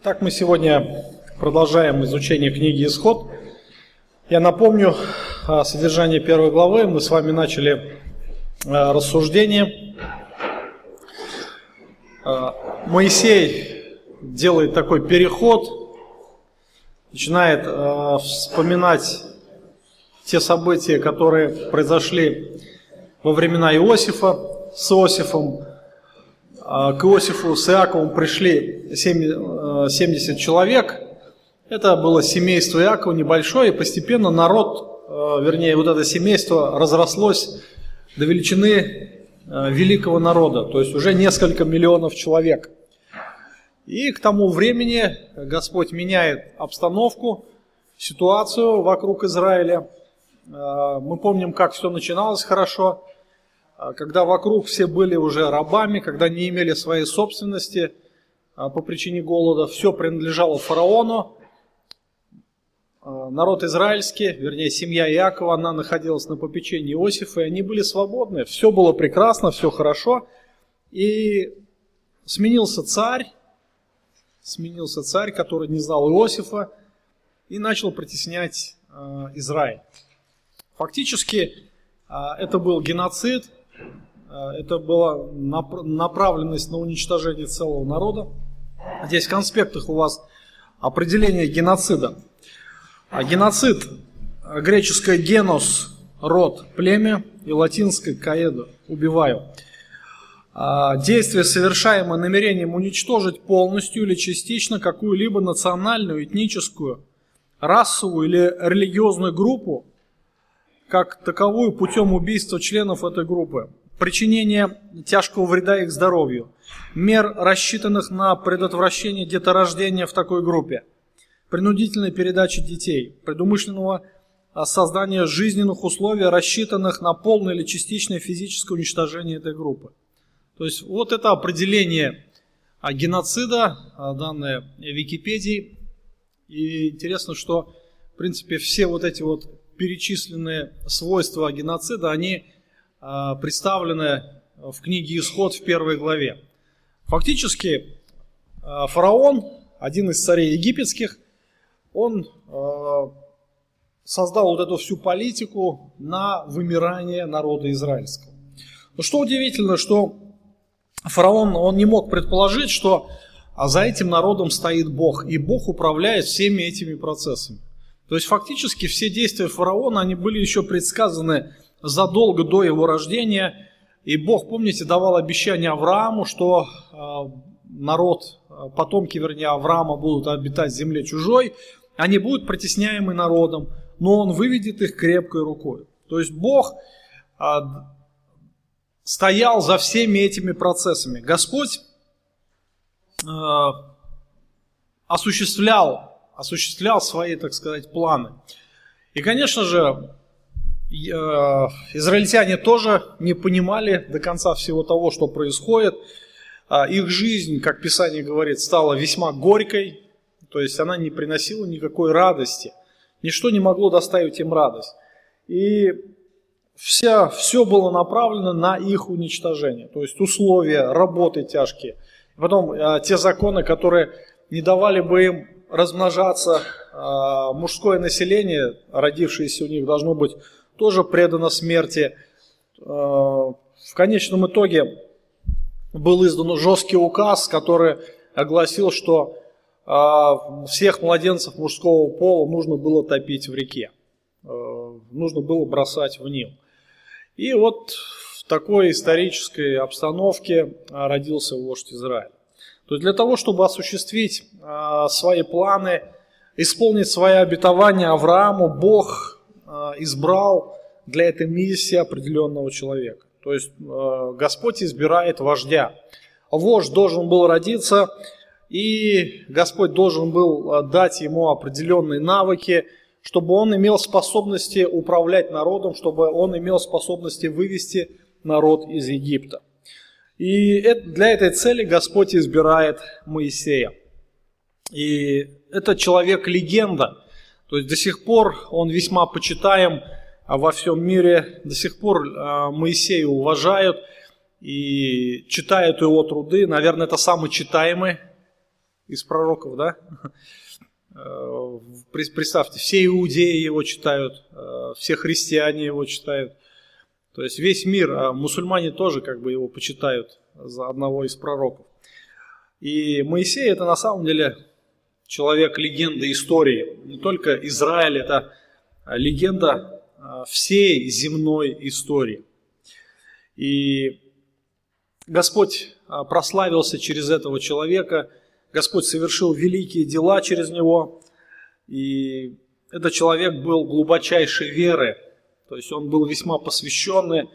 Так мы сегодня продолжаем изучение книги «Исход». Я напомню содержание первой главы. Мы с вами начали а, рассуждение. А, Моисей делает такой переход, начинает а, вспоминать те события, которые произошли во времена Иосифа с Иосифом, к Иосифу с Иаковом пришли 70 э, человек. Это было семейство Иакова небольшое, и постепенно народ, э, вернее, вот это семейство разрослось до величины э, великого народа, то есть уже несколько миллионов человек. И к тому времени Господь меняет обстановку, ситуацию вокруг Израиля. Мы помним, как все начиналось хорошо. А, когда вокруг все были уже рабами, когда не имели своей собственности а, по причине голода, все принадлежало фараону. А, народ израильский, вернее семья Иакова, она находилась на попечении Иосифа, и они были свободны, все было прекрасно, все хорошо. И сменился царь, сменился царь, который не знал Иосифа, и начал притеснять Израиль. Фактически это был геноцид, это была направленность на уничтожение целого народа. Здесь в конспектах у вас определение геноцида. А геноцид, греческое генос, род, племя, и латинское каэдо, убиваю. А действие, совершаемое намерением уничтожить полностью или частично какую-либо национальную, этническую, расовую или религиозную группу, как таковую путем убийства членов этой группы, причинение тяжкого вреда их здоровью, мер, рассчитанных на предотвращение деторождения в такой группе, принудительной передачи детей, предумышленного а, создания жизненных условий, рассчитанных на полное или частичное физическое уничтожение этой группы. То есть вот это определение а, геноцида, а, данное Википедии. И интересно, что в принципе все вот эти вот перечисленные свойства геноцида, они представлены в книге Исход в первой главе. Фактически а, фараон, один из царей египетских, он а, создал вот эту всю политику на вымирание народа израильского. Но что удивительно, что фараон, он не мог предположить, что за этим народом стоит Бог, и Бог управляет всеми этими процессами. То есть фактически все действия фараона, они были еще предсказаны задолго до его рождения. И Бог, помните, давал обещание Аврааму, что а, народ, а, потомки, вернее, Авраама будут обитать в земле чужой, они будут притесняемы народом, но он выведет их крепкой рукой. То есть Бог а, стоял за всеми этими процессами. Господь осуществлял осуществлял свои, так сказать, планы. И, конечно же, израильтяне тоже не понимали до конца всего того, что происходит. А их жизнь, как Писание говорит, стала весьма горькой, то есть она не приносила никакой радости. Ничто не могло доставить им радость. И вся, все было направлено на их уничтожение. То есть условия, работы тяжкие. Потом э, те законы, которые не давали бы им размножаться, а, мужское население, родившееся у них, должно быть тоже предано смерти. А, в конечном итоге был издан жесткий указ, который огласил, что а, всех младенцев мужского пола нужно было топить в реке, нужно было бросать в Нил. И вот в такой исторической обстановке родился вождь Израиля. То есть для того, чтобы осуществить свои планы, исполнить свои обетования Аврааму, Бог избрал для этой миссии определенного человека. То есть а, Господь избирает вождя. Вождь должен был родиться, и Господь должен был дать ему определенные навыки, чтобы он имел способности управлять народом, чтобы он имел способности вывести народ из Египта. И для этой цели Господь избирает Моисея. И это человек-легенда. То есть до сих пор он весьма почитаем во всем мире. До сих пор а, Моисея уважают и читают его труды. Наверное, это самый читаемый из пророков, да? Э, представьте, все иудеи его читают, э, все христиане его читают. То есть весь мир, а мусульмане тоже как бы его почитают за одного из пророков. И Моисей это на самом деле человек легенды истории. Не только Израиль, это легенда а, всей земной истории. И Господь а, прославился через этого человека, Господь совершил великие дела через него, и этот человек был глубочайшей веры, то есть он был весьма посвященный,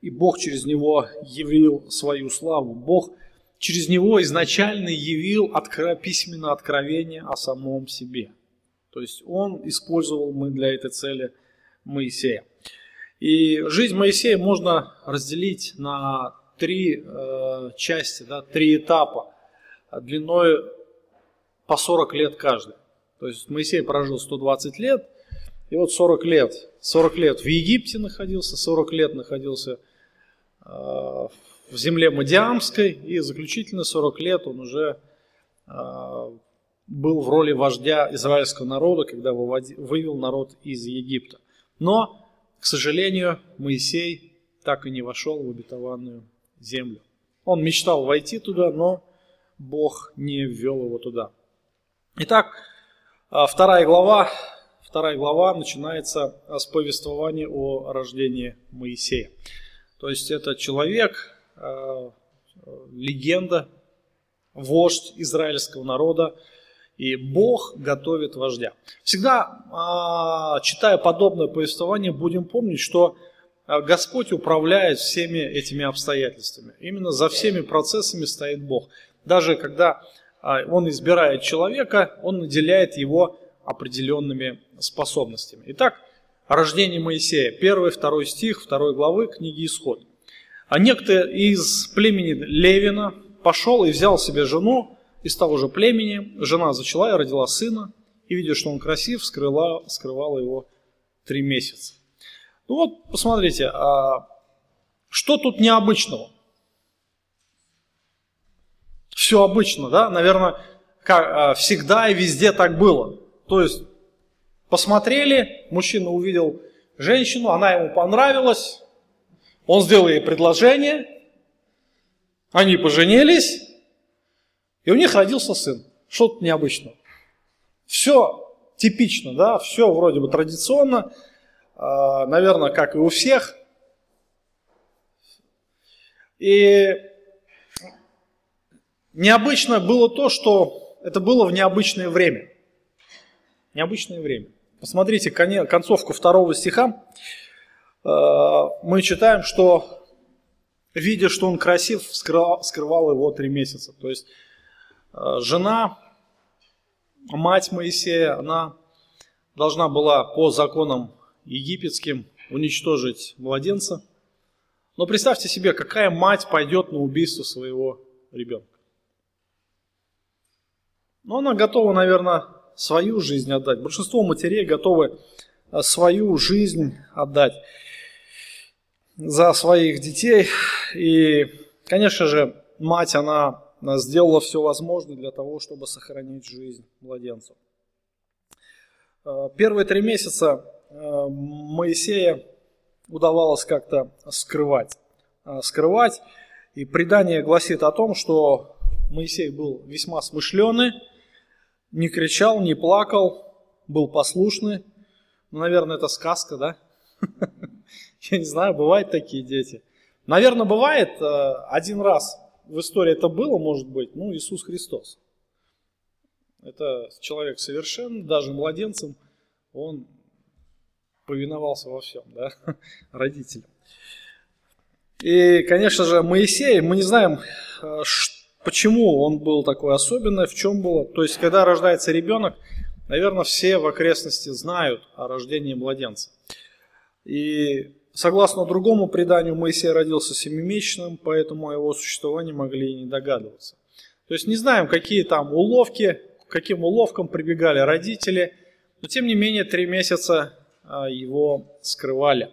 и Бог через него явил свою славу. Бог через него изначально явил откро... письменное откровение о самом себе. То есть он использовал мы для этой цели Моисея. И жизнь Моисея можно разделить на три э, части, да, три этапа, длиной по 40 лет каждый. То есть Моисей прожил 120 лет, и вот 40 лет, 40 лет в Египте находился, 40 лет находился э, в земле Мадиамской, и заключительно 40 лет он уже э, был в роли вождя израильского народа, когда вывел народ из Египта. Но к сожалению, Моисей так и не вошел в обетованную землю. Он мечтал войти туда, но Бог не ввел его туда. Итак, а, вторая глава, вторая глава начинается с повествования о рождении Моисея. То есть это человек, а, легенда, вождь израильского народа, и Бог готовит вождя. Всегда, а, читая подобное повествование, будем помнить, что а, Господь управляет всеми этими обстоятельствами. Именно за всеми процессами стоит Бог. Даже когда а, Он избирает человека, Он наделяет его определенными способностями. Итак, рождение Моисея. Первый, второй стих, второй главы книги Исход. А некто из племени Левина пошел и взял себе жену, из того же племени, жена зачала и родила сына, и, видя, что он красив, скрыла, скрывала его три месяца. Ну вот, посмотрите, а что тут необычного? Все обычно, да? Наверное, как, а, всегда и везде так было. То есть, посмотрели, мужчина увидел женщину, она ему понравилась, он сделал ей предложение, они поженились, и у них родился сын. Что-то необычного. Все типично, да, все вроде бы традиционно, а, наверное, как и у всех. И необычно было то, что это было в необычное время. Необычное время. Посмотрите концовку второго стиха. А, мы читаем, что видя, что он красив, скрывал его три месяца. То есть Э, жена, мать Моисея, она должна была по законам египетским уничтожить младенца. Но представьте себе, какая мать пойдет на убийство своего ребенка. Но она готова, наверное, свою жизнь отдать. Большинство матерей готовы э, свою жизнь отдать за своих детей. И, конечно же, мать, она сделала все возможное для того, чтобы сохранить жизнь младенцу. Э, первые три месяца э, Моисея удавалось как-то скрывать. Э, скрывать. И предание гласит о том, что Моисей был весьма смышленый, не кричал, не плакал, был послушный. Ну, наверное, это сказка, да? Я не знаю, бывают такие дети. Наверное, бывает один раз в истории это было, может быть, ну, Иисус Христос. Это человек совершенный, даже младенцем, он повиновался во всем, да, родителям. И, конечно же, Моисей, мы не знаем, э, почему он был такой особенный, в чем было. То есть, когда рождается ребенок, наверное, все в окрестности знают о рождении младенца. И Согласно другому преданию, Моисей родился семимесячным, поэтому о его существовании могли и не догадываться. То есть не знаем, какие там уловки, каким уловкам прибегали родители, но тем не менее три месяца а, его скрывали.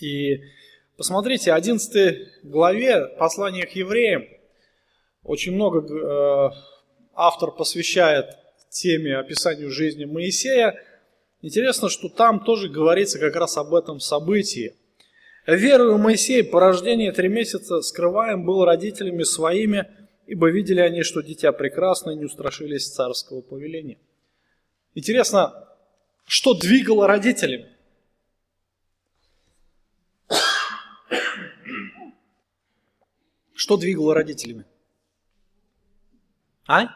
И посмотрите, 11 главе послания к евреям очень много э, автор посвящает теме описанию жизни Моисея, интересно, что там тоже говорится как раз об этом событии. Верою Моисей по рождении три месяца скрываем был родителями своими, ибо видели они, что дитя прекрасное, не устрашились царского повеления. Интересно, что двигало родителями? Что двигало родителями? А?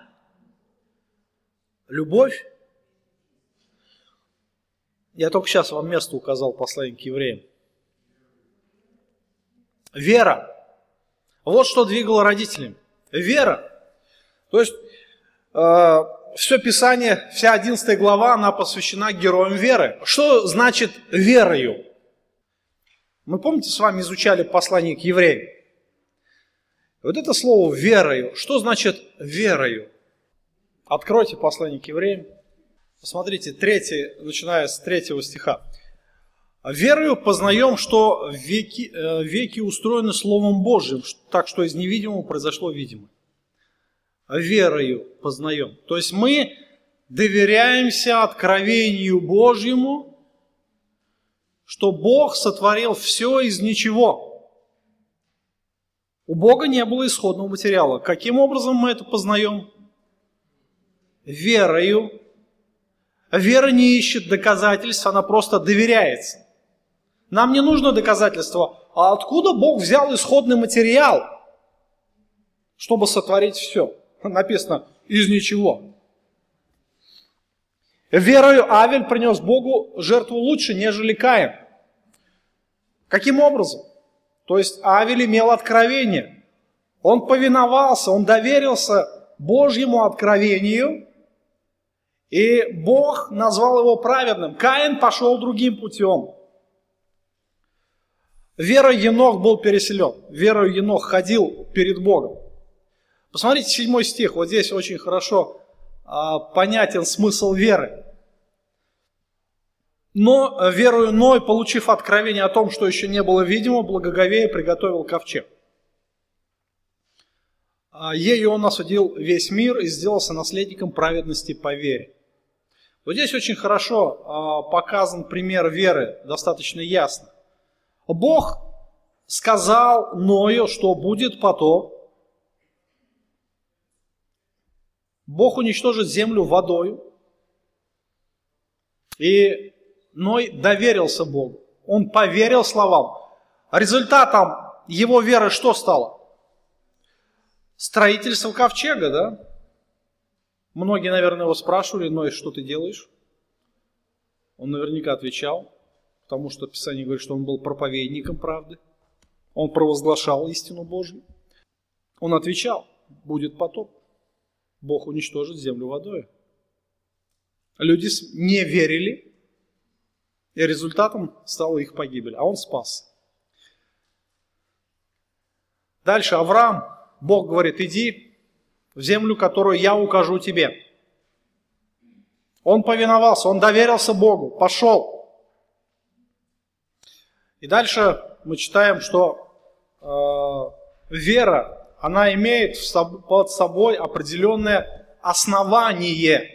Любовь? Я только сейчас вам место указал послание к евреям. Вера. Вот что двигало родителями. Вера. То есть э, все Писание, вся 11 глава, она посвящена героям веры. Что значит верою? Мы помните, с вами изучали послание к евреям. Вот это слово верою, что значит верою? Откройте послание к евреям. Посмотрите, третий, начиная с третьего стиха. Верою познаем, что веки, э, веки устроены Словом Божьим, так что из невидимого произошло видимое. Верою познаем. То есть мы доверяемся откровению Божьему, что Бог сотворил все из ничего – у Бога не было исходного материала. Каким образом мы это познаем? Верою. Вера не ищет доказательств, она просто доверяется. Нам не нужно доказательства. А откуда Бог взял исходный материал, чтобы сотворить все? Написано, из ничего. Верою Авель принес Богу жертву лучше, нежели Каин. Каким образом? То есть Авель имел откровение. Он повиновался, он доверился Божьему откровению, и Бог назвал его праведным. Каин пошел другим путем. Верой Енох был переселен. Верой Енох ходил перед Богом. Посмотрите, седьмой стих. Вот здесь очень хорошо а, понятен смысл веры. Но э, верою Ной, получив откровение о том, что еще не было видимо, благоговея приготовил ковчег. А ею он осудил весь мир и сделался наследником праведности по вере. Вот здесь очень хорошо а, показан пример веры, достаточно ясно. Бог сказал Ною, что будет потоп. Бог уничтожит землю водою. И Ной доверился Богу. Он поверил словам. Результатом его веры что стало? Строительство ковчега, да? Многие, наверное, его спрашивали, Ной, что ты делаешь? Он наверняка отвечал, потому что Писание говорит, что он был проповедником правды. Он провозглашал истину Божью. Он отвечал, будет потоп. Бог уничтожит землю водой. Люди не верили, и результатом стала их погибель, а он спас. Дальше Авраам, Бог говорит, иди в землю, которую я укажу тебе. Он повиновался, он доверился Богу, пошел. И дальше мы читаем, что э, вера, она имеет под собой определенное основание.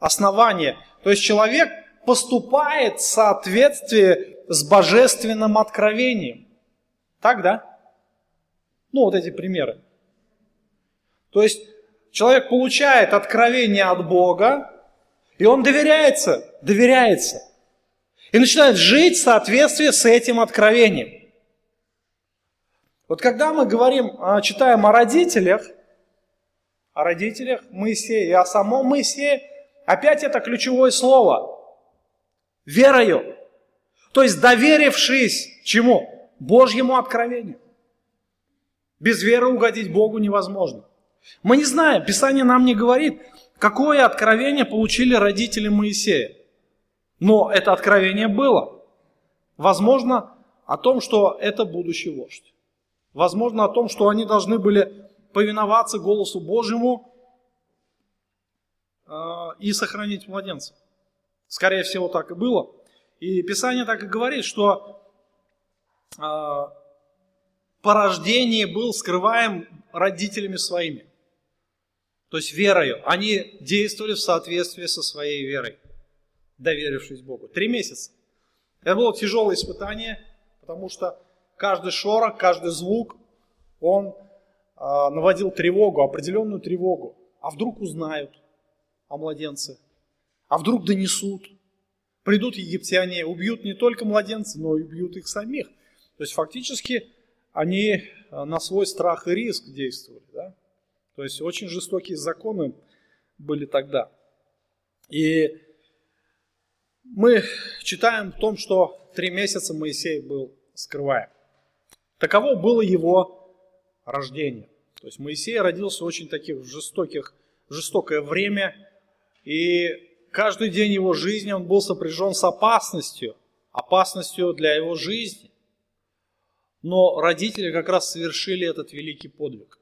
Основание. То есть человек поступает в соответствии с божественным откровением. Так, да? Ну, вот эти примеры. То есть человек получает откровение от Бога, и он доверяется, доверяется. И начинает жить в соответствии с этим откровением. Вот когда мы говорим, а, читаем о родителях, о родителях Моисея и о самом Моисее, опять это ключевое слово верою. То есть доверившись чему? Божьему откровению. Без веры угодить Богу невозможно. Мы не знаем, Писание нам не говорит, какое откровение получили родители Моисея. Но это откровение было. Возможно, о том, что это будущий вождь. Возможно, о том, что они должны были повиноваться голосу Божьему э, и сохранить младенца. Скорее всего, так и было. И Писание так и говорит, что э, по рождении был скрываем родителями своими. То есть верою. Они действовали в соответствии со своей верой, доверившись Богу. Три месяца. Это было тяжелое испытание, потому что каждый шорох, каждый звук, он а, наводил тревогу, определенную тревогу. А вдруг узнают о младенце? А вдруг донесут? Придут египтяне, убьют не только младенца, но и убьют их самих. То есть фактически они а, на свой страх и риск действовали. Да? То есть очень жестокие законы были тогда. И мы читаем в том, что три месяца Моисей был скрываем. Таково было его рождение. То есть Моисей родился в очень таких жестоких, жестокое время, и каждый день его жизни он был сопряжен с опасностью, опасностью для его жизни. Но родители как раз совершили этот великий подвиг.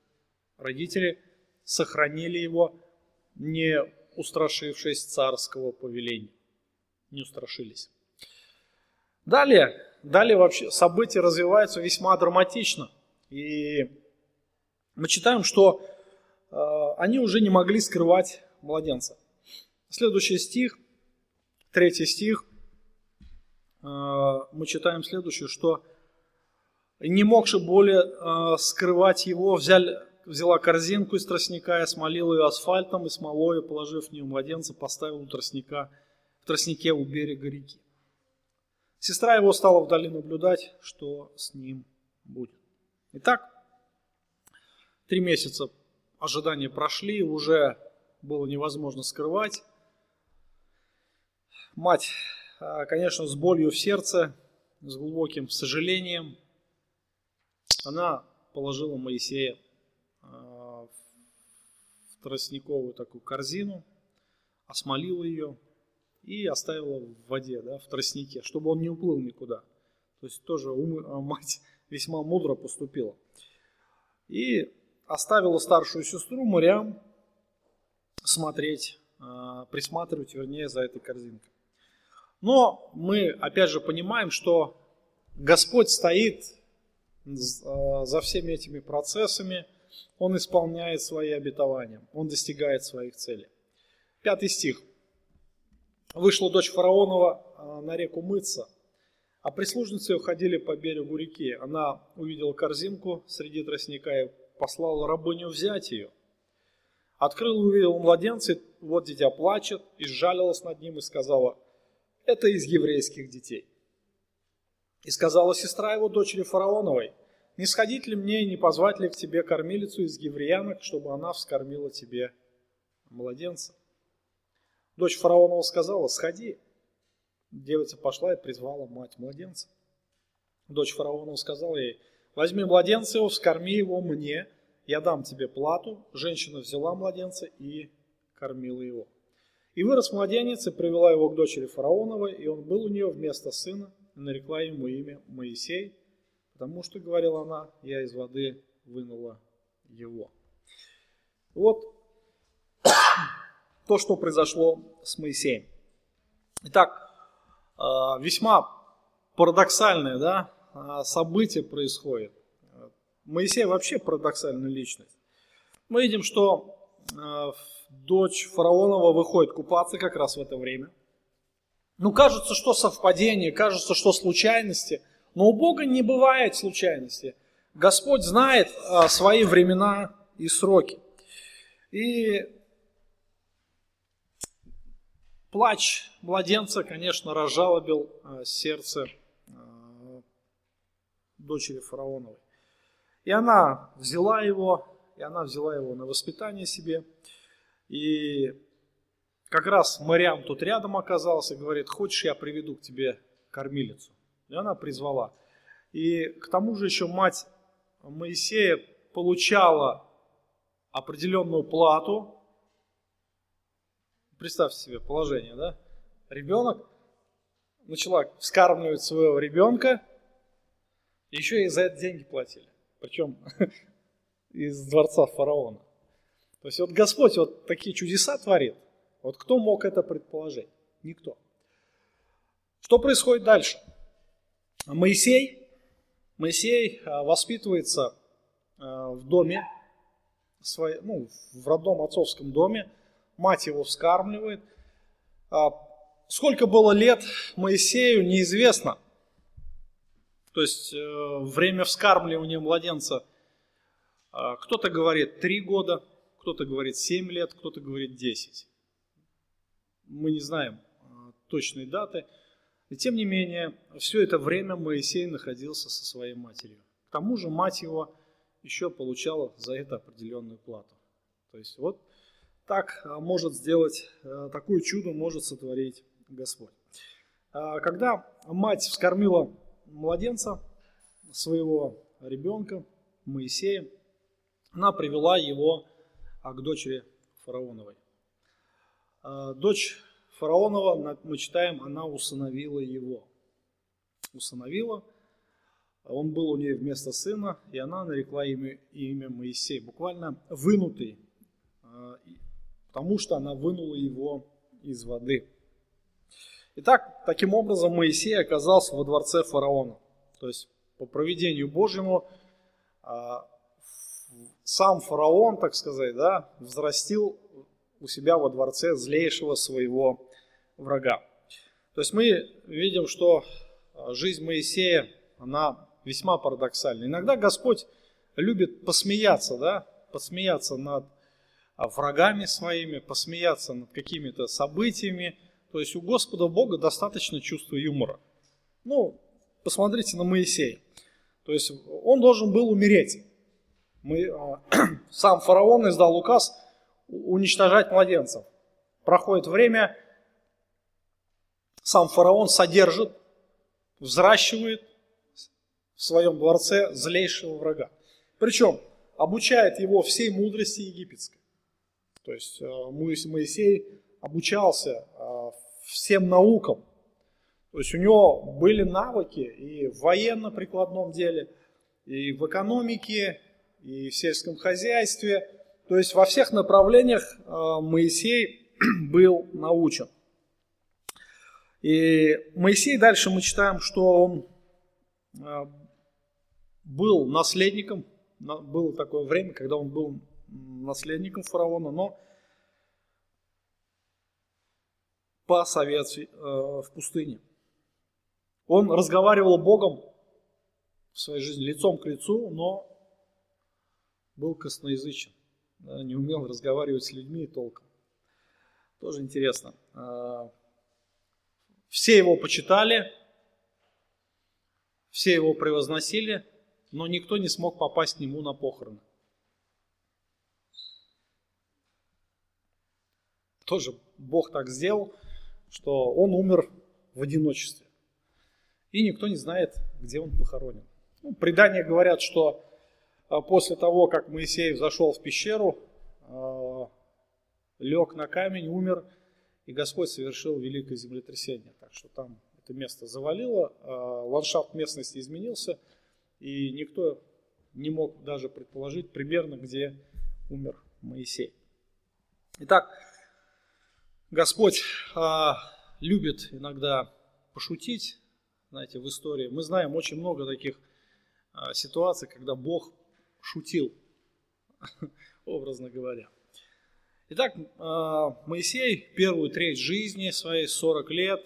Родители сохранили его, не устрашившись царского повеления. Не устрашились. Далее, далее вообще события развиваются весьма драматично. И мы читаем, что э, они уже не могли скрывать младенца. Следующий стих, третий стих, э, мы читаем следующее, что не могши более э, скрывать его, взяли, взяла корзинку из тростника и смолила ее асфальтом и смолой, положив в нее младенца, поставил у тростника, в тростнике у берега реки. Сестра его стала вдали наблюдать, что с ним будет. Итак, Три месяца ожидания прошли, уже было невозможно скрывать. Мать, а, конечно, с болью в сердце, с глубоким сожалением, она положила Моисея тростниковую такую корзину, осмолила ее и оставила в воде, да, в тростнике, чтобы он не уплыл никуда. То есть тоже ум, а, мать весьма мудро поступила. И оставила старшую сестру Мариам смотреть, а, присматривать, вернее, за этой корзинкой. Но мы, опять же, понимаем, что Господь стоит а, за всеми этими процессами, Он исполняет свои обетования, Он достигает своих целей. Пятый стих. Вышла дочь фараонова а, на реку мыться, а прислужницы уходили по берегу реки. Она увидела корзинку среди тростника и послал рабыню взять ее. Открыл и увидел младенца, вот дитя плачет, и сжалилась над ним и сказала, это из еврейских детей. И сказала сестра его дочери фараоновой, не сходить ли мне и не позвать ли к тебе кормилицу из евреянок, чтобы она вскормила тебе младенца? Дочь фараонова сказала, сходи. Девица пошла и призвала мать младенца. Дочь фараонова сказала ей, Возьми младенца его, вскорми его мне, я дам тебе плату. Женщина взяла младенца и кормила его. И вырос младенец, и привела его к дочери фараоновой, и он был у нее вместо сына, и нарекла ему имя Моисей, потому что, говорила она, я из воды вынула его. Вот то, что произошло с Моисеем. Итак, а, весьма парадоксальное, да, а, событие происходит. Моисей вообще парадоксальная личность. Мы видим, что а, дочь фараонова выходит купаться как раз в это время. Ну, кажется, что совпадение, кажется, что случайности, но у Бога не бывает случайности. Господь знает а, свои времена и сроки. И плач младенца, конечно, разжалобил сердце дочери фараоновой. И она взяла его, и она взяла его на воспитание себе. И как раз Мариам тут рядом оказался, говорит, хочешь, я приведу к тебе кормилицу. И она призвала. И к тому же еще мать Моисея получала определенную плату. Представьте себе положение, да? Ребенок начала вскармливать своего ребенка, еще и за это деньги платили. Причем из дворца фараона. То есть вот Господь вот такие чудеса творит. Вот кто мог это предположить? Никто. Что происходит дальше? Моисей, Моисей а, воспитывается а, в доме ну, в родном отцовском доме, мать его вскармливает. А, сколько было лет Моисею, неизвестно. То есть э, время вскармливания младенца, кто-то говорит 3 года, кто-то говорит 7 лет, кто-то говорит 10. Мы не знаем точной даты. И тем не менее, все это время Моисей находился со своей матерью. К тому же мать его еще получала за это определенную плату. То есть вот так а, может сделать, а, такое чудо может сотворить Господь. А, когда мать вскормила младенца, своего ребенка, Моисея, она привела его к дочери фараоновой. Дочь фараонова, мы читаем, она усыновила его. Усыновила – он был у нее вместо сына, и она нарекла имя, имя Моисей, буквально вынутый, а, потому что она вынула его из воды. Итак, таким образом Моисей оказался во дворце фараона. То есть по проведению Божьему а, сам фараон, так сказать, да, взрастил у себя во дворце злейшего своего врага. То есть мы видим, что а, жизнь Моисея, она весьма парадоксально. Иногда Господь любит посмеяться, да, посмеяться над а, врагами своими, посмеяться над какими-то событиями. То есть у Господа Бога достаточно чувства юмора. Ну, посмотрите на Моисея. То есть он должен был умереть. Мы, а, сам фараон издал указ уничтожать младенцев. Проходит время, сам фараон содержит, взращивает в своем дворце злейшего врага. Причем обучает его всей мудрости египетской. То есть э, Моисей обучался э, всем наукам. То есть у него были навыки и в военно-прикладном деле, и в экономике, и в сельском хозяйстве. То есть во всех направлениях э, Моисей был научен. И Моисей, дальше мы читаем, что он был наследником, было такое время, когда он был наследником фараона, но пас овец э, в пустыне. Он разговаривал Богом в своей жизни лицом к лицу, но был косноязычен, не умел разговаривать с людьми толком. Тоже интересно. Э, все его почитали, все его превозносили, но никто не смог попасть к нему на похороны. Тоже Бог так сделал, что он умер в одиночестве. И никто не знает, где он похоронен. Ну, предания говорят, что а, после того, как Моисей зашел в пещеру, а, лег на камень, умер, и Господь совершил великое землетрясение. Так что там это место завалило, а, ландшафт местности изменился – и никто не мог даже предположить примерно, где умер Моисей. Итак, Господь а, любит иногда пошутить, знаете, в истории. Мы знаем очень много таких а, ситуаций, когда Бог шутил, образно говоря. Итак, а, Моисей первую треть жизни своей, 40 лет,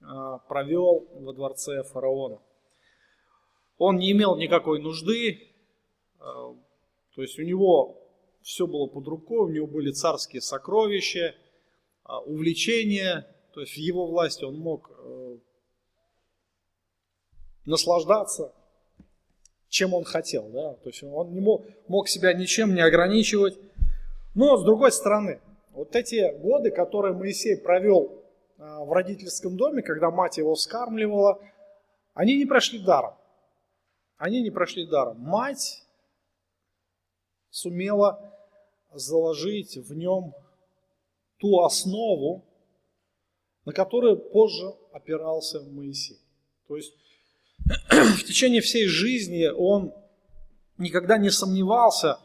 а, провел во дворце фараона. Он не имел никакой нужды, а, то есть у него все было под рукой, у него были царские сокровища, увлечения, то есть в его власти он мог э, наслаждаться, чем он хотел, да, то есть он не мог, мог себя ничем не ограничивать. Но с другой стороны, вот эти годы, которые Моисей провел а, в родительском доме, когда мать его вскармливала, они не прошли даром они не прошли даром. Мать сумела заложить в нем ту основу, на которую позже опирался Моисей. То есть в течение всей жизни он никогда не сомневался,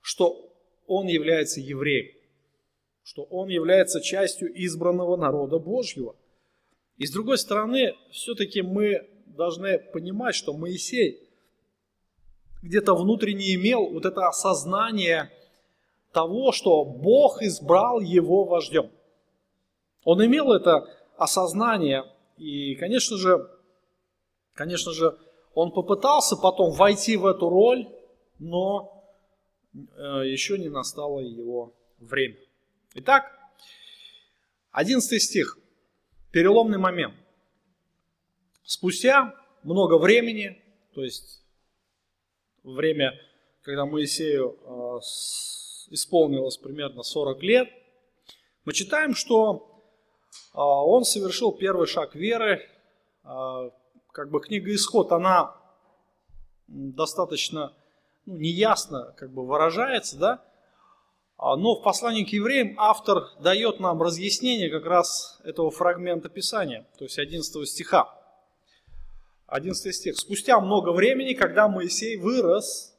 что он является евреем, что он является частью избранного народа Божьего. И с другой стороны, все-таки мы должны понимать, что Моисей где-то внутренне имел вот это осознание того, что Бог избрал его вождем. Он имел это осознание, и, конечно же, конечно же, он попытался потом войти в эту роль, но еще не настало его время. Итак, 11 стих, переломный момент. Спустя много времени, то есть время, когда Моисею э, исполнилось примерно 40 лет, мы читаем, что э, он совершил первый шаг веры. Э, как бы книга Исход, она достаточно ну, неясно как бы выражается, да, а, но в послании к евреям автор дает нам разъяснение как раз этого фрагмента Писания, то есть 11 стиха. 11 стих. «Спустя много времени, когда Моисей вырос,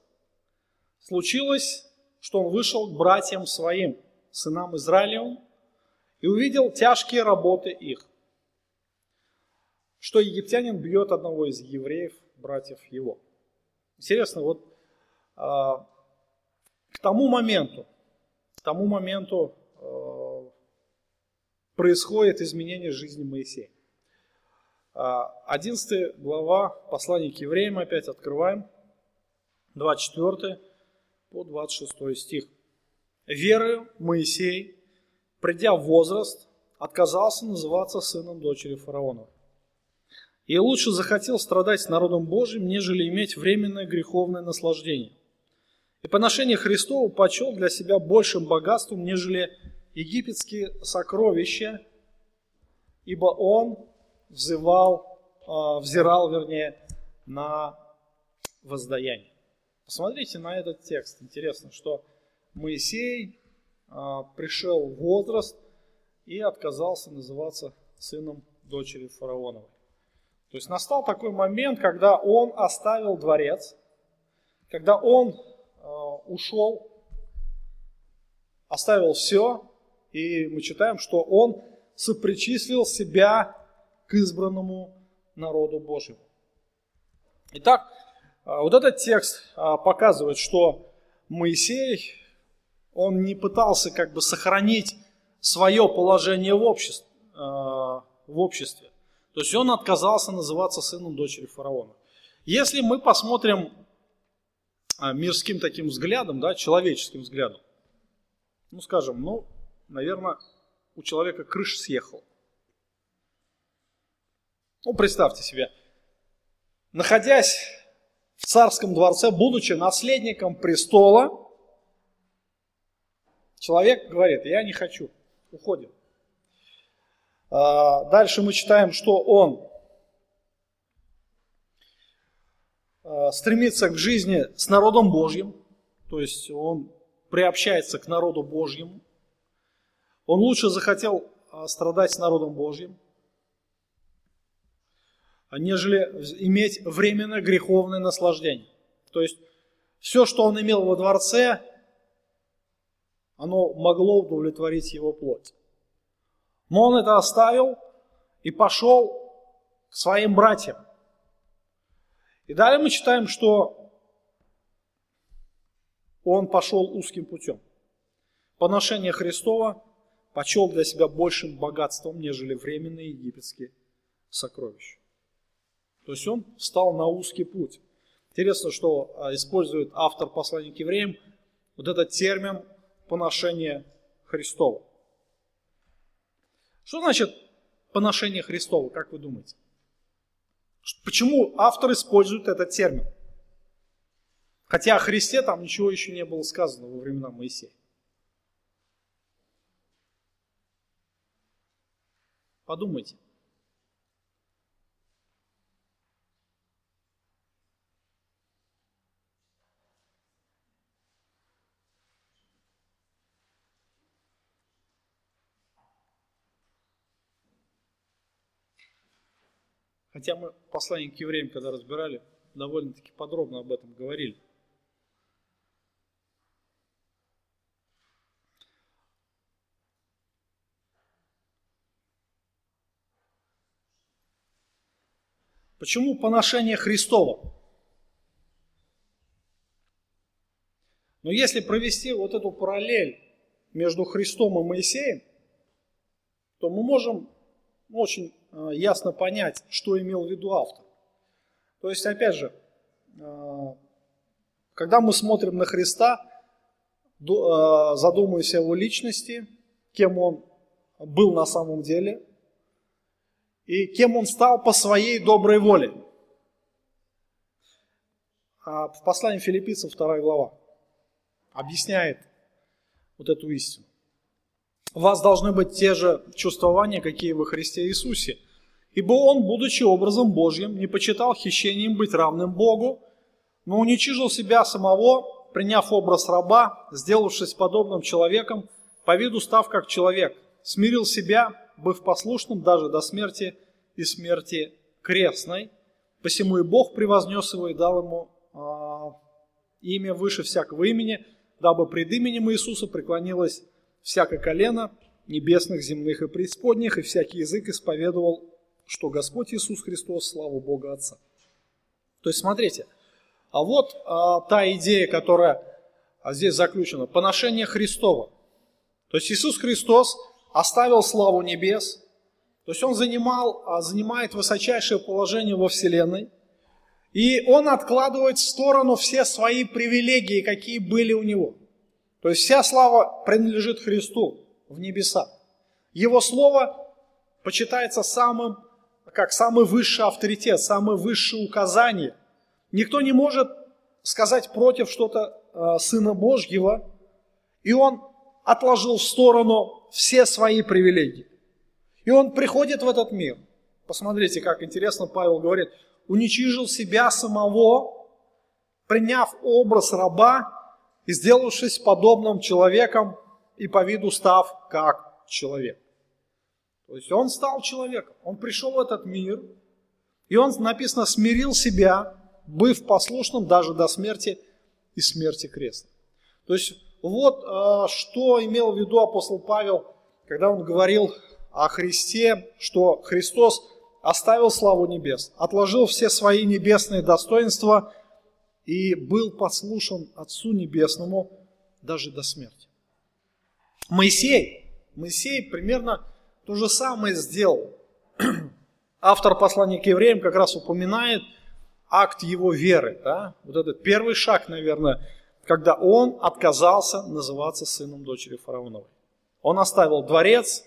случилось, что он вышел к братьям своим, сынам Израилевым, и увидел тяжкие работы их, что египтянин бьет одного из евреев, братьев его». Интересно, вот к тому моменту, к тому моменту а, происходит изменение жизни Моисея. 11 а, глава послания к евреям опять открываем, 24 по 26 стих. «Верою Моисей, придя в возраст, отказался называться сыном дочери фараона. И лучше захотел страдать с народом Божьим, нежели иметь временное греховное наслаждение. И поношение Христову почел для себя большим богатством, нежели египетские сокровища, ибо он взывал, а, взирал, вернее, на воздаяние. Посмотрите на этот текст. Интересно, что Моисей а, пришел в возраст и отказался называться сыном дочери фараоновой. То есть настал такой момент, когда он оставил дворец, когда он ушел, оставил все, и мы читаем, что он сопричислил себя к избранному народу Божьему. Итак, э, вот этот текст э, показывает, что Моисей, он не пытался как бы сохранить свое положение в обществе, э, в обществе. То есть он отказался называться сыном дочери фараона. Если мы посмотрим мирским таким взглядом, да, человеческим взглядом, ну скажем, ну, наверное, у человека крыша съехала. Ну, представьте себе, находясь в царском дворце, будучи наследником престола, человек говорит, я не хочу, уходит. А, дальше мы читаем, что он а, стремится к жизни с народом Божьим, то есть он приобщается к народу Божьему. Он лучше захотел а, страдать с народом Божьим, нежели иметь временно греховное наслаждение. То есть все, что он имел во дворце, оно могло удовлетворить его плоть. Но он это оставил и пошел к своим братьям. И далее мы читаем, что он пошел узким путем. Поношение Христова почел для себя большим богатством, нежели временные египетские сокровища. То есть он встал на узкий путь. Интересно, что а, использует автор послания к евреям вот этот термин поношение Христова. Что значит поношение Христова, как вы думаете? Почему автор использует этот термин? Хотя о Христе там ничего еще не было сказано во времена Моисея. Подумайте. Хотя мы послание к евреям, когда разбирали, довольно-таки подробно об этом говорили. Почему поношение Христова? Но если провести вот эту параллель между Христом и Моисеем, то мы можем очень ясно понять, что имел в виду автор. То есть, опять же, э, когда мы смотрим на Христа, э, задумываясь о его личности, кем он был на самом деле, и кем он стал по своей доброй воле. А в послании филиппийцев 2 глава объясняет вот эту истину. У вас должны быть те же чувствования, какие во Христе Иисусе. Ибо Он, будучи образом Божьим, не почитал хищением быть равным Богу, но уничижил себя самого, приняв образ раба, сделавшись подобным человеком, по виду став как человек, смирил себя, быв послушным даже до смерти и смерти крестной. Посему и Бог превознес его и дал ему э, имя выше всякого имени, дабы пред именем Иисуса преклонилось всякое колено небесных, земных и преисподних, и всякий язык исповедовал, что Господь Иисус Христос, слава Бога Отца. То есть, смотрите, а вот а, та идея, которая а, здесь заключена, поношение Христова. То есть Иисус Христос оставил славу небес, то есть Он занимал, а, занимает высочайшее положение во Вселенной, и Он откладывает в сторону все свои привилегии, какие были у Него – то есть вся слава принадлежит Христу в небеса. Его слово почитается самым, как самый высший авторитет, самое высшее указание. Никто не может сказать против что-то э, Сына Божьего, и он отложил в сторону все свои привилегии. И он приходит в этот мир. Посмотрите, как интересно Павел говорит, уничижил себя самого, приняв образ раба и сделавшись подобным человеком и по виду став как человек. То есть он стал человеком, он пришел в этот мир, и он, написано, смирил себя, быв послушным даже до смерти и смерти креста. То есть вот э, что имел в виду апостол Павел, когда он говорил о Христе, что Христос оставил славу небес, отложил все свои небесные достоинства – и был послушан Отцу Небесному даже до смерти. Моисей, Моисей примерно то же самое сделал. Автор послания к евреям как раз упоминает акт его веры. Да? Вот этот первый шаг, наверное, когда он отказался называться сыном дочери фараоновой. Он оставил дворец,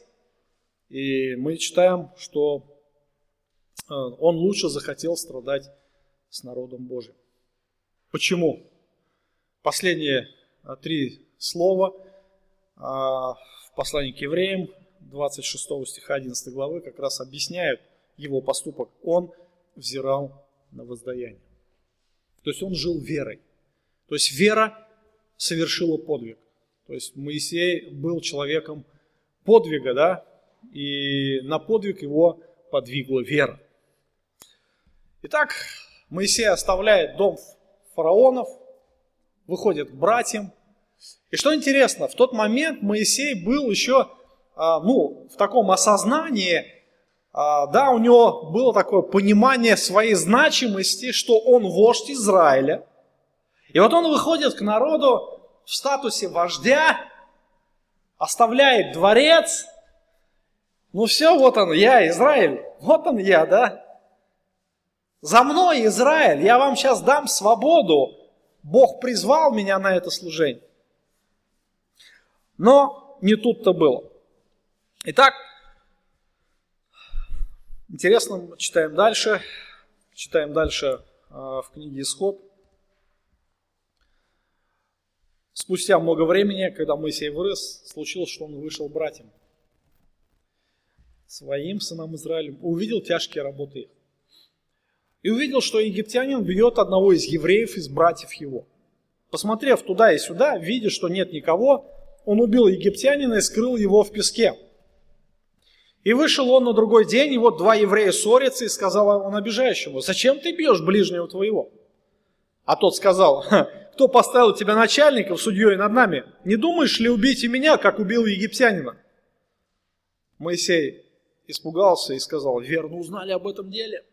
и мы читаем, что э, он лучше захотел страдать с народом Божьим. Почему? Последние а, три слова а, в послании к евреям 26 стиха 11 главы как раз объясняют его поступок. Он взирал на воздаяние. То есть он жил верой. То есть вера совершила подвиг. То есть Моисей был человеком подвига, да, и на подвиг его подвигла вера. Итак, Моисей оставляет дом фараонов, выходит к братьям. И что интересно, в тот момент Моисей был еще а, ну, в таком осознании, а, да, у него было такое понимание своей значимости, что он вождь Израиля. И вот он выходит к народу в статусе вождя, оставляет дворец. Ну все, вот он, я, Израиль, вот он я, да? За мной, Израиль, я вам сейчас дам свободу. Бог призвал меня на это служение. Но не тут-то было. Итак, интересно, читаем дальше. Читаем дальше а, в книге Исход. Спустя много времени, когда Моисей вырос, случилось, что он вышел братьям, своим сынам Израилем, увидел тяжкие работы их и увидел, что египтянин бьет одного из евреев, из братьев его. Посмотрев туда и сюда, видя, что нет никого, он убил египтянина и скрыл его в песке. И вышел он на другой день, и вот два еврея ссорятся, и сказал он обижающему, «Зачем ты бьешь ближнего твоего?» А тот сказал, «Кто поставил тебя начальником, судьей над нами? Не думаешь ли убить и меня, как убил египтянина?» Моисей испугался и сказал, «Верно узнали об этом деле».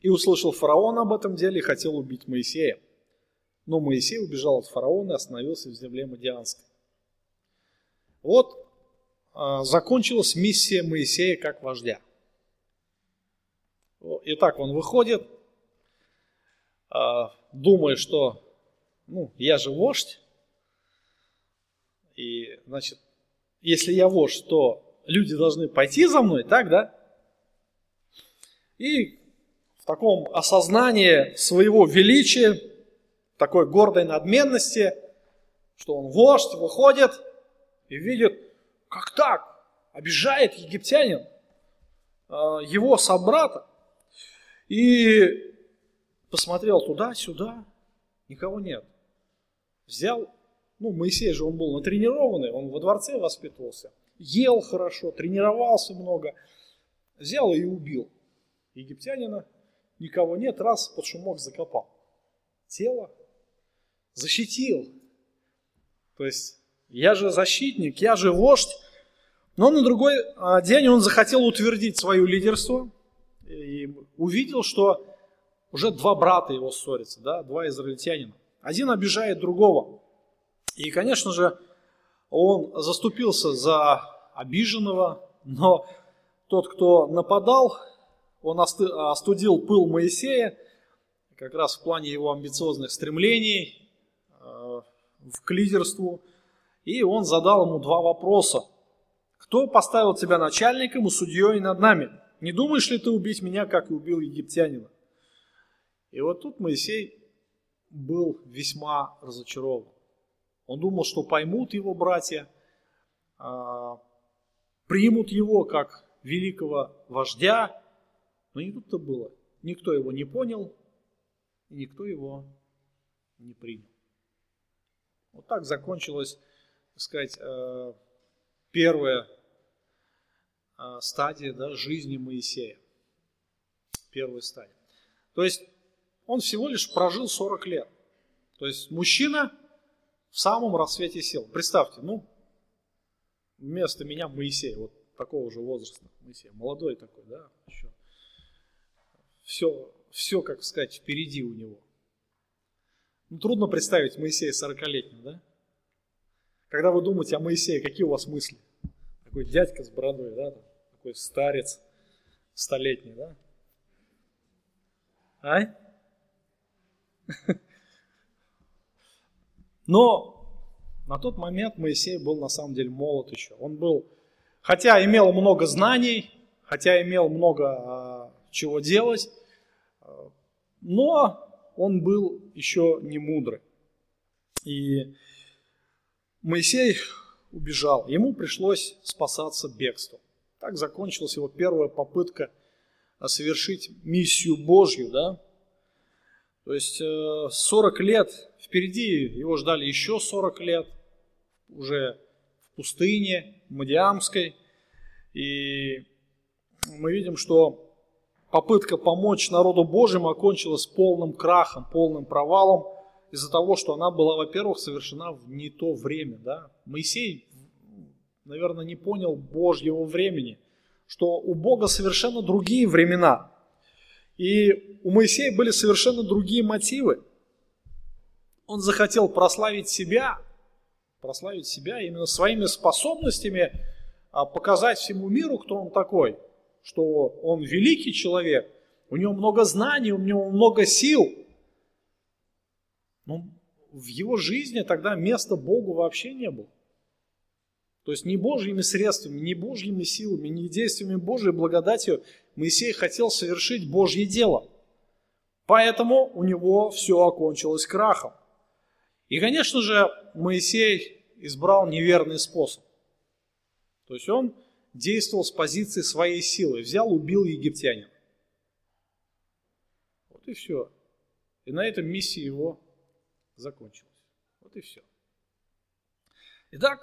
И услышал фараон об этом деле и хотел убить Моисея. Но Моисей убежал от фараона и остановился в земле Мадианской. Вот а, закончилась миссия Моисея как вождя. Итак, он выходит, а, думая, что ну, я же вождь, и, значит, если я вождь, то люди должны пойти за мной, так, да? И таком осознании своего величия, такой гордой надменности, что он вождь, выходит и видит, как так, обижает египтянин а, его собрата. И посмотрел туда-сюда, никого нет. Взял, ну, Моисей же он был натренированный, он во дворце воспитывался, ел хорошо, тренировался много, взял и убил египтянина, никого нет, раз под шумок закопал. Тело защитил. То есть я же защитник, я же вождь. Но на другой а, день он захотел утвердить свое лидерство и увидел, что уже два брата его ссорятся, да, два израильтянина. Один обижает другого. И, конечно же, он заступился за обиженного, но тот, кто нападал, он остудил пыл Моисея, как раз в плане его амбициозных стремлений э, к лидерству. И он задал ему два вопроса. Кто поставил тебя начальником и судьей над нами? Не думаешь ли ты убить меня, как и убил египтянина? И вот тут Моисей был весьма разочарован. Он думал, что поймут его братья, а, примут его как великого вождя, но не тут-то было. Никто его не понял, и никто его не принял. Вот так закончилась, так сказать, э, первая э, стадия да, жизни Моисея. Первая стадия. То есть он всего лишь прожил 40 лет. То есть мужчина в самом рассвете сил. Представьте, ну, вместо меня Моисей, вот такого же возраста, Моисей, молодой такой, да, еще. Все, все, как сказать, впереди у него. Ну, трудно представить Моисея 40-летнего, да? Когда вы думаете о Моисее, какие у вас мысли? Такой дядька с бородой, да, такой старец столетний, да? А? Но на тот момент Моисей был на самом деле молод еще. Он был, хотя имел много знаний, хотя имел много а, чего делать, но он был еще не мудрый. И Моисей убежал. Ему пришлось спасаться бегством. Так закончилась его первая попытка совершить миссию Божью, да, то есть 40 э, лет впереди, его ждали еще 40 лет, уже в пустыне, Мадиамской. И мы видим, что попытка помочь народу Божьему окончилась полным крахом, полным провалом из-за того, что она была, во-первых, совершена в не то время. Да? Моисей, наверное, не понял Божьего времени, что у Бога совершенно другие времена – и у Моисея были совершенно другие мотивы. Он захотел прославить себя, прославить себя именно своими способностями, а, показать всему миру, кто он такой, что он великий человек, у него много знаний, у него много сил. Но в его жизни тогда места Богу вообще не было. То есть не Божьими средствами, не Божьими силами, не действиями Божьей благодатью Моисей хотел совершить Божье дело. Поэтому у него все окончилось крахом. И, конечно же, Моисей избрал неверный способ. То есть он действовал с позиции своей силы. Взял, убил египтянина. Вот и все. И на этом миссия его закончилась. Вот и все. Итак,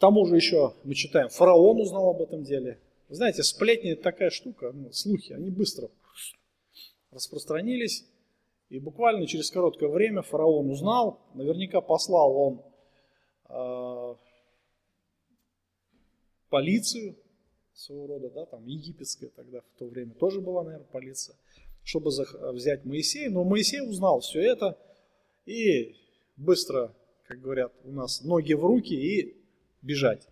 К тому же еще мы читаем, фараон узнал об этом деле. Вы знаете, сплетни такая штука, ну, слухи, они быстро распространились. И буквально через короткое время фараон узнал, наверняка послал он э, полицию своего рода, да, там египетская тогда в то время тоже была, наверное, полиция. чтобы взять Моисея. Но Моисей узнал все это и быстро, как говорят у нас, ноги в руки и бежать.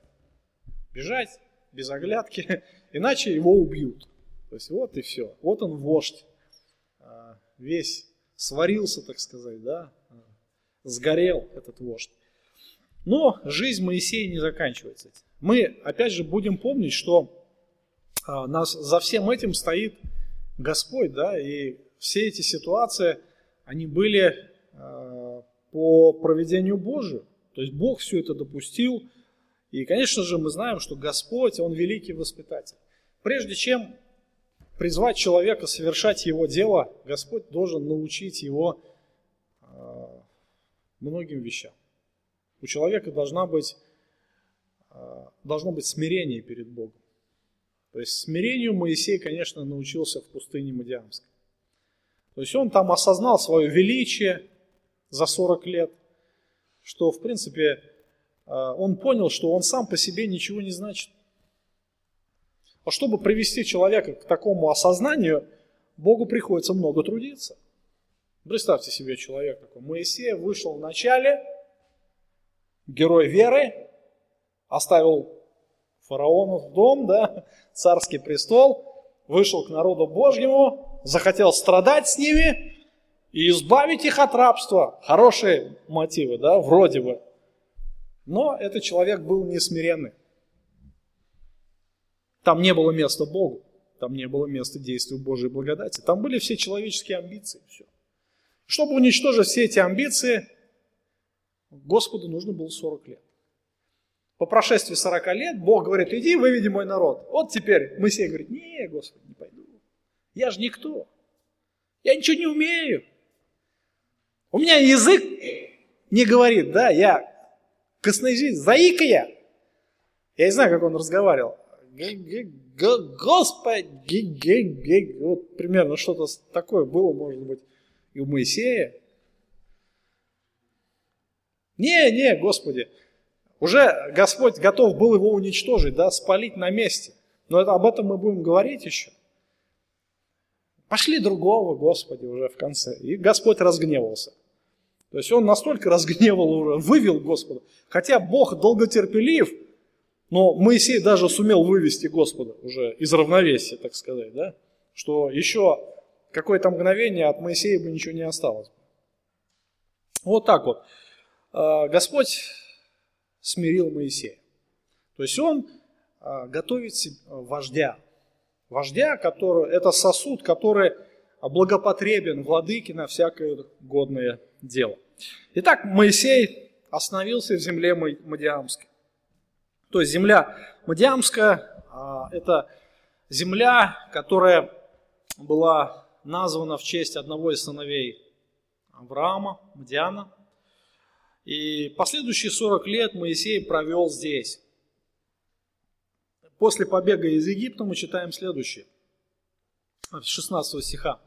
Бежать без оглядки, иначе его убьют. То есть вот и все. Вот он вождь. А, весь сварился, так сказать, да, сгорел этот вождь. Но жизнь Моисея не заканчивается. Мы, опять же, будем помнить, что а, нас, за всем этим стоит Господь, да, и все эти ситуации, они были а, по проведению Божию. То есть Бог все это допустил. И, конечно же, мы знаем, что Господь, Он великий воспитатель. Прежде чем призвать человека совершать его дело, Господь должен научить его а, многим вещам. У человека должна быть, а, должно быть смирение перед Богом. То есть смирению Моисей, конечно, научился в пустыне Мадиамской. То есть он там осознал свое величие за 40 лет, что, в принципе, а, он понял, что он сам по себе ничего не значит. А чтобы привести человека к такому осознанию, Богу приходится много трудиться. Представьте себе человек такой. Моисей вышел в начале, герой веры, оставил фараонов дом, да, царский престол, вышел к народу Божьему, захотел страдать с ними и избавить их от рабства. Хорошие мотивы, да, вроде бы. Но этот человек был несмиренный. Там не было места Богу, там не было места действию Божьей благодати. Там были все человеческие амбиции. Все. Чтобы уничтожить все эти амбиции, Господу нужно было 40 лет. По прошествии 40 лет Бог говорит, иди выведи мой народ. Вот теперь Моисей говорит, не, Господи, не пойду. Я же никто. Я ничего не умею. У меня язык не говорит, да, я косноязычный, заика я. Я не знаю, как он разговаривал. Господи, вот примерно что-то такое было, может быть, и у Моисея. Не, не, Господи, уже Господь готов был его уничтожить, да, спалить на месте. Но это, об этом мы будем говорить еще. Пошли другого, Господи, уже в конце. И Господь разгневался. То есть он настолько разгневал уже, вывел Господа. Хотя Бог долготерпелив, но Моисей даже сумел вывести Господа уже из равновесия, так сказать, да? Что еще какое-то мгновение от Моисея бы ничего не осталось. Вот так вот. А, Господь смирил Моисея. То есть он а, готовит вождя. Вождя, который, это сосуд, который благопотребен владыке на всякое годное дело. Итак, Моисей остановился в земле Мадиамской. То есть земля Мадиамская а, – это земля, которая была названа в честь одного из сыновей Авраама, Мадиана. И последующие 40 лет Моисей провел здесь. После побега из Египта мы читаем следующее, 16 стиха.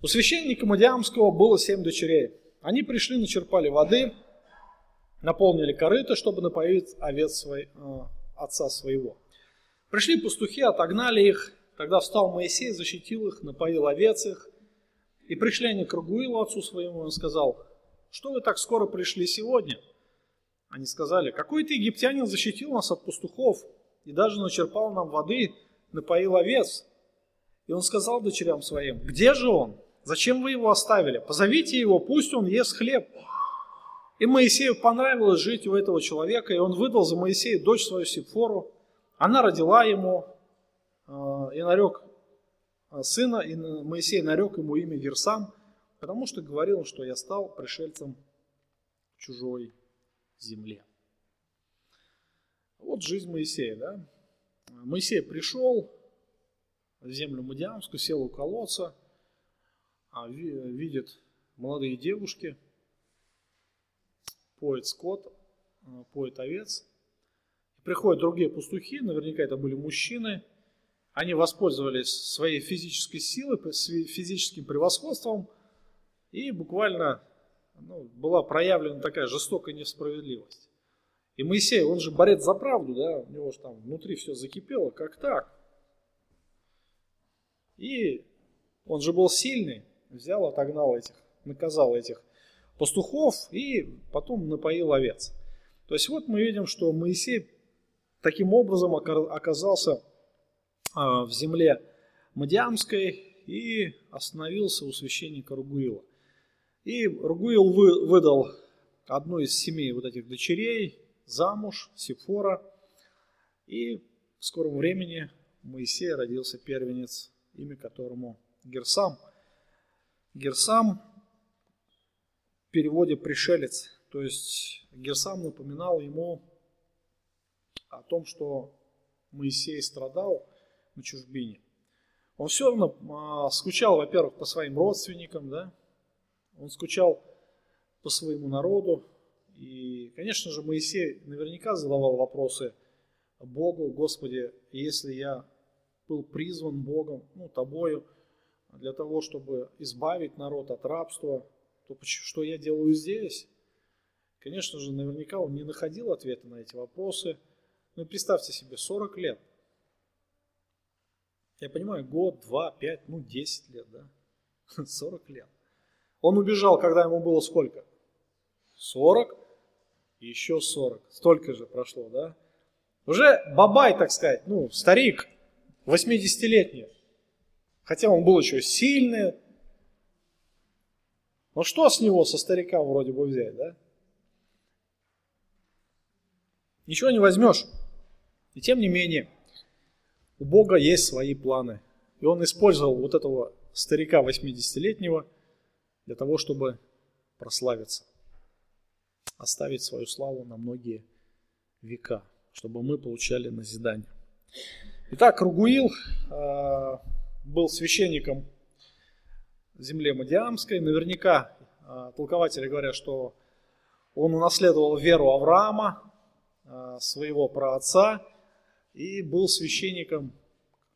У священника Мадиамского было семь дочерей. Они пришли, начерпали воды, наполнили корыто, чтобы напоить овец свой, э, отца своего. Пришли пастухи, отогнали их. Тогда встал Моисей, защитил их, напоил овец их. И пришли они к Рагуилу, отцу своему, он сказал, что вы так скоро пришли сегодня? Они сказали, какой-то египтянин защитил нас от пастухов и даже начерпал нам воды, напоил овец. И он сказал дочерям своим, где же он? Зачем вы его оставили? Позовите его, пусть он ест хлеб. И Моисею понравилось жить у этого человека, и он выдал за Моисея дочь свою Сипфору. Она родила ему э, и нарек э, сына, и Моисей нарек ему имя Герсам, потому что говорил, что я стал пришельцем в чужой земле. Вот жизнь Моисея, да? Моисей пришел в землю Мадиамскую, сел у колодца, а видит молодые девушки, поет скот, поет овец. Приходят другие пастухи, наверняка это были мужчины, они воспользовались своей физической силой, физическим превосходством, и буквально ну, была проявлена такая жестокая несправедливость. И Моисей, он же борец за правду, да, у него же там внутри все закипело, как так? И Он же был сильный, взял, отогнал этих, наказал этих пастухов и потом напоил овец. То есть вот мы видим, что Моисей таким образом оказался а, в земле Мадиамской и остановился у священника Ругуила. И Ругуил выдал одну из семи вот этих дочерей замуж, Сифора, и в скором времени у Моисея родился первенец, имя которому Герсам. Герсам в переводе пришелец, то есть Герсам напоминал ему о том, что Моисей страдал на чужбине. Он все равно а, скучал, во-первых, по своим родственникам, да, он скучал по своему народу. И, конечно же, Моисей наверняка задавал вопросы Богу, Господи, если я был призван Богом, ну, тобою, для того, чтобы избавить народ от рабства, то что я делаю здесь? Конечно же, наверняка он не находил ответа на эти вопросы. Ну, представьте себе, 40 лет. Я понимаю, год, два, пять, ну, 10 лет, да? 40 лет. Он убежал, когда ему было сколько? 40, еще 40. Столько же прошло, да? Уже бабай, так сказать, ну, старик, 80-летний. Хотя он был еще сильный. Но что с него, со старика вроде бы взять, да? Ничего не возьмешь. И тем не менее, у Бога есть свои планы. И он использовал вот этого старика 80-летнего для того, чтобы прославиться, оставить свою славу на многие века, чтобы мы получали назидание. Итак, Ругуил э, был священником земле Мадиамской. Наверняка э, толкователи говорят, что он унаследовал веру Авраама, э, своего праотца, и был священником,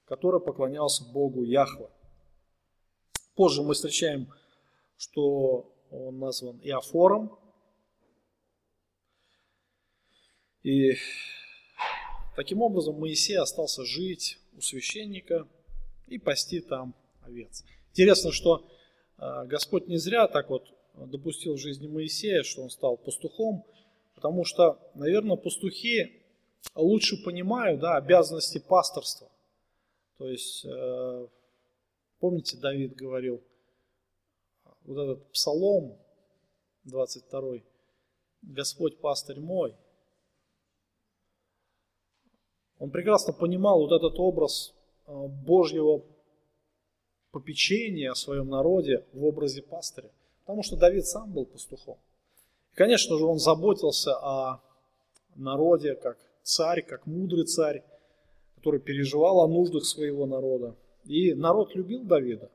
который поклонялся Богу Яхве. Позже мы встречаем что он назван Иофором. И таким образом Моисей остался жить у священника и пасти там овец. Интересно, что а, Господь не зря так вот допустил в жизни Моисея, что он стал пастухом, потому что, наверное, пастухи лучше понимают да, обязанности пасторства. То есть, э, помните, Давид говорил, вот этот псалом 22, Господь пастырь мой, он прекрасно понимал вот этот образ а, Божьего попечения о своем народе в образе пастыря. Потому что Давид сам был пастухом. И, конечно же, он заботился о народе как царь, как мудрый царь, который переживал о нуждах своего народа. И народ любил Давида,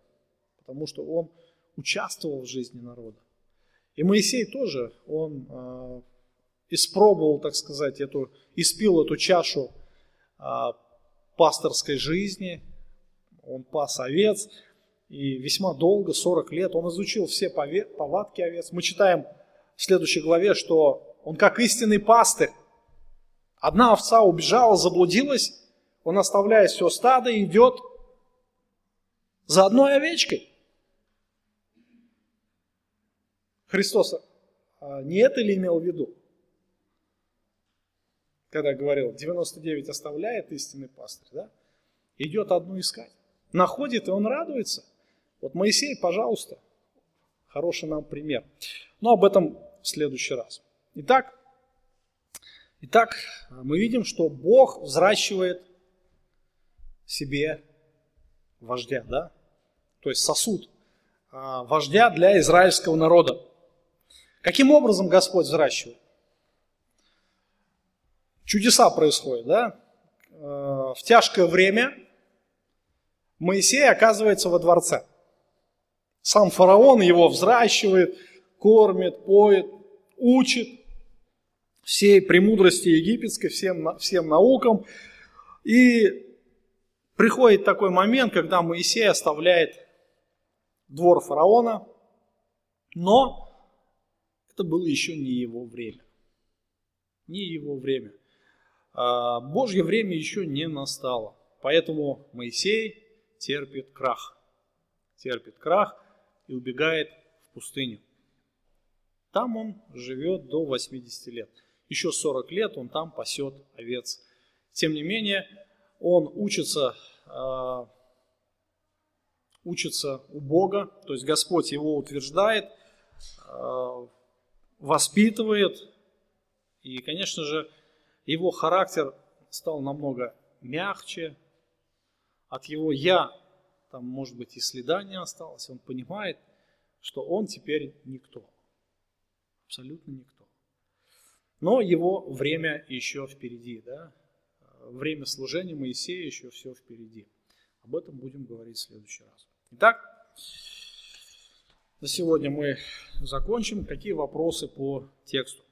потому что он участвовал в жизни народа. И Моисей тоже, он э, испробовал, так сказать, эту, испил эту чашу э, пасторской жизни, он пас овец, и весьма долго, 40 лет, он изучил все повадки овец. Мы читаем в следующей главе, что он как истинный пастырь. Одна овца убежала, заблудилась, он оставляет все стадо идет за одной овечкой. Христос а, не это ли имел в виду? Когда говорил, 99 оставляет истинный пастырь, да? Идет одну искать. Находит, и он радуется. Вот Моисей, пожалуйста, хороший нам пример. Но об этом в следующий раз. Итак, итак, мы видим, что Бог взращивает себе вождя, да? То есть сосуд а, вождя для израильского народа. Каким образом Господь взращивает? Чудеса происходят, да? Э, в тяжкое время Моисей оказывается во дворце. Сам фараон его взращивает, кормит, поет, учит всей премудрости египетской, всем, всем наукам. И приходит такой момент, когда Моисей оставляет двор фараона, но это было еще не его время. Не его время. А, Божье время еще не настало. Поэтому Моисей терпит крах. терпит крах и убегает в пустыню. Там он живет до 80 лет. Еще 40 лет он там пасет овец. Тем не менее, он учится, э, учится у Бога, то есть Господь его утверждает, э, воспитывает, и, конечно же, его характер стал намного мягче, от его «я» там, может быть, и следа не осталось, он понимает, что он теперь никто, абсолютно никто. Но его время еще впереди, да? время служения Моисея еще все впереди. Об этом будем говорить в следующий раз. Итак, на сегодня мы закончим. Какие вопросы по тексту?